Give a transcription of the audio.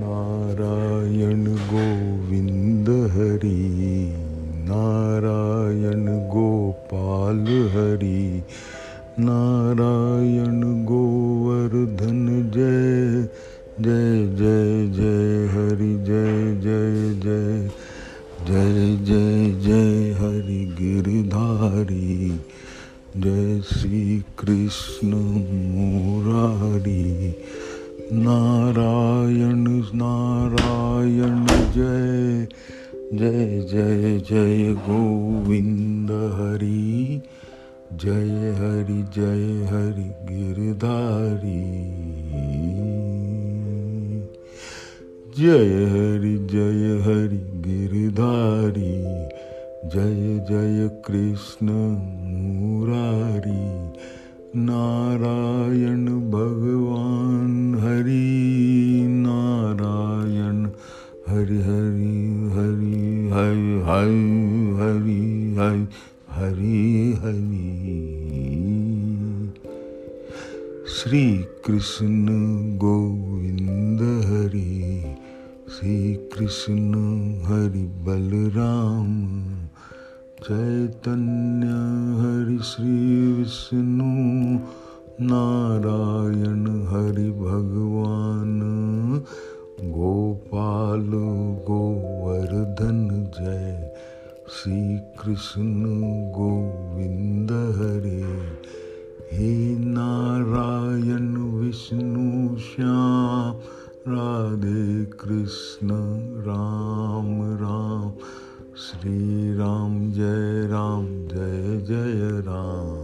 नारायण गोविंद हरि, नारायण गोपाल हरि, नारायण गोवर्धन जय जय जय जय हरि, जय जय जय जय जय जय हरि गिरधारी। जय श्री कृष्ण मुरारी, नारायण नारायण जय जय जय जय गोविंद हरि, जय हरि जय हरि गिरधारी। जय हरि जय हरि गिरधारी, जय जय कृष्ण मुरारी। नारायण भगवान हरि नारायण हरि हरि हरि हरि हरि हरि हरि हरि श्री कृष्ण गोविंद हरि श्री कृष्ण हरि बलराम चैतन्य हरि श्री विष्णु नारायण हरि भगवान। गोपाल गोवर्धन जय। श्री कृष्ण गोविंद हरे। हे नारायण विष्णु श्याम। राधे कृष्ण राम राम। श्री राम जय राम जय जय राम।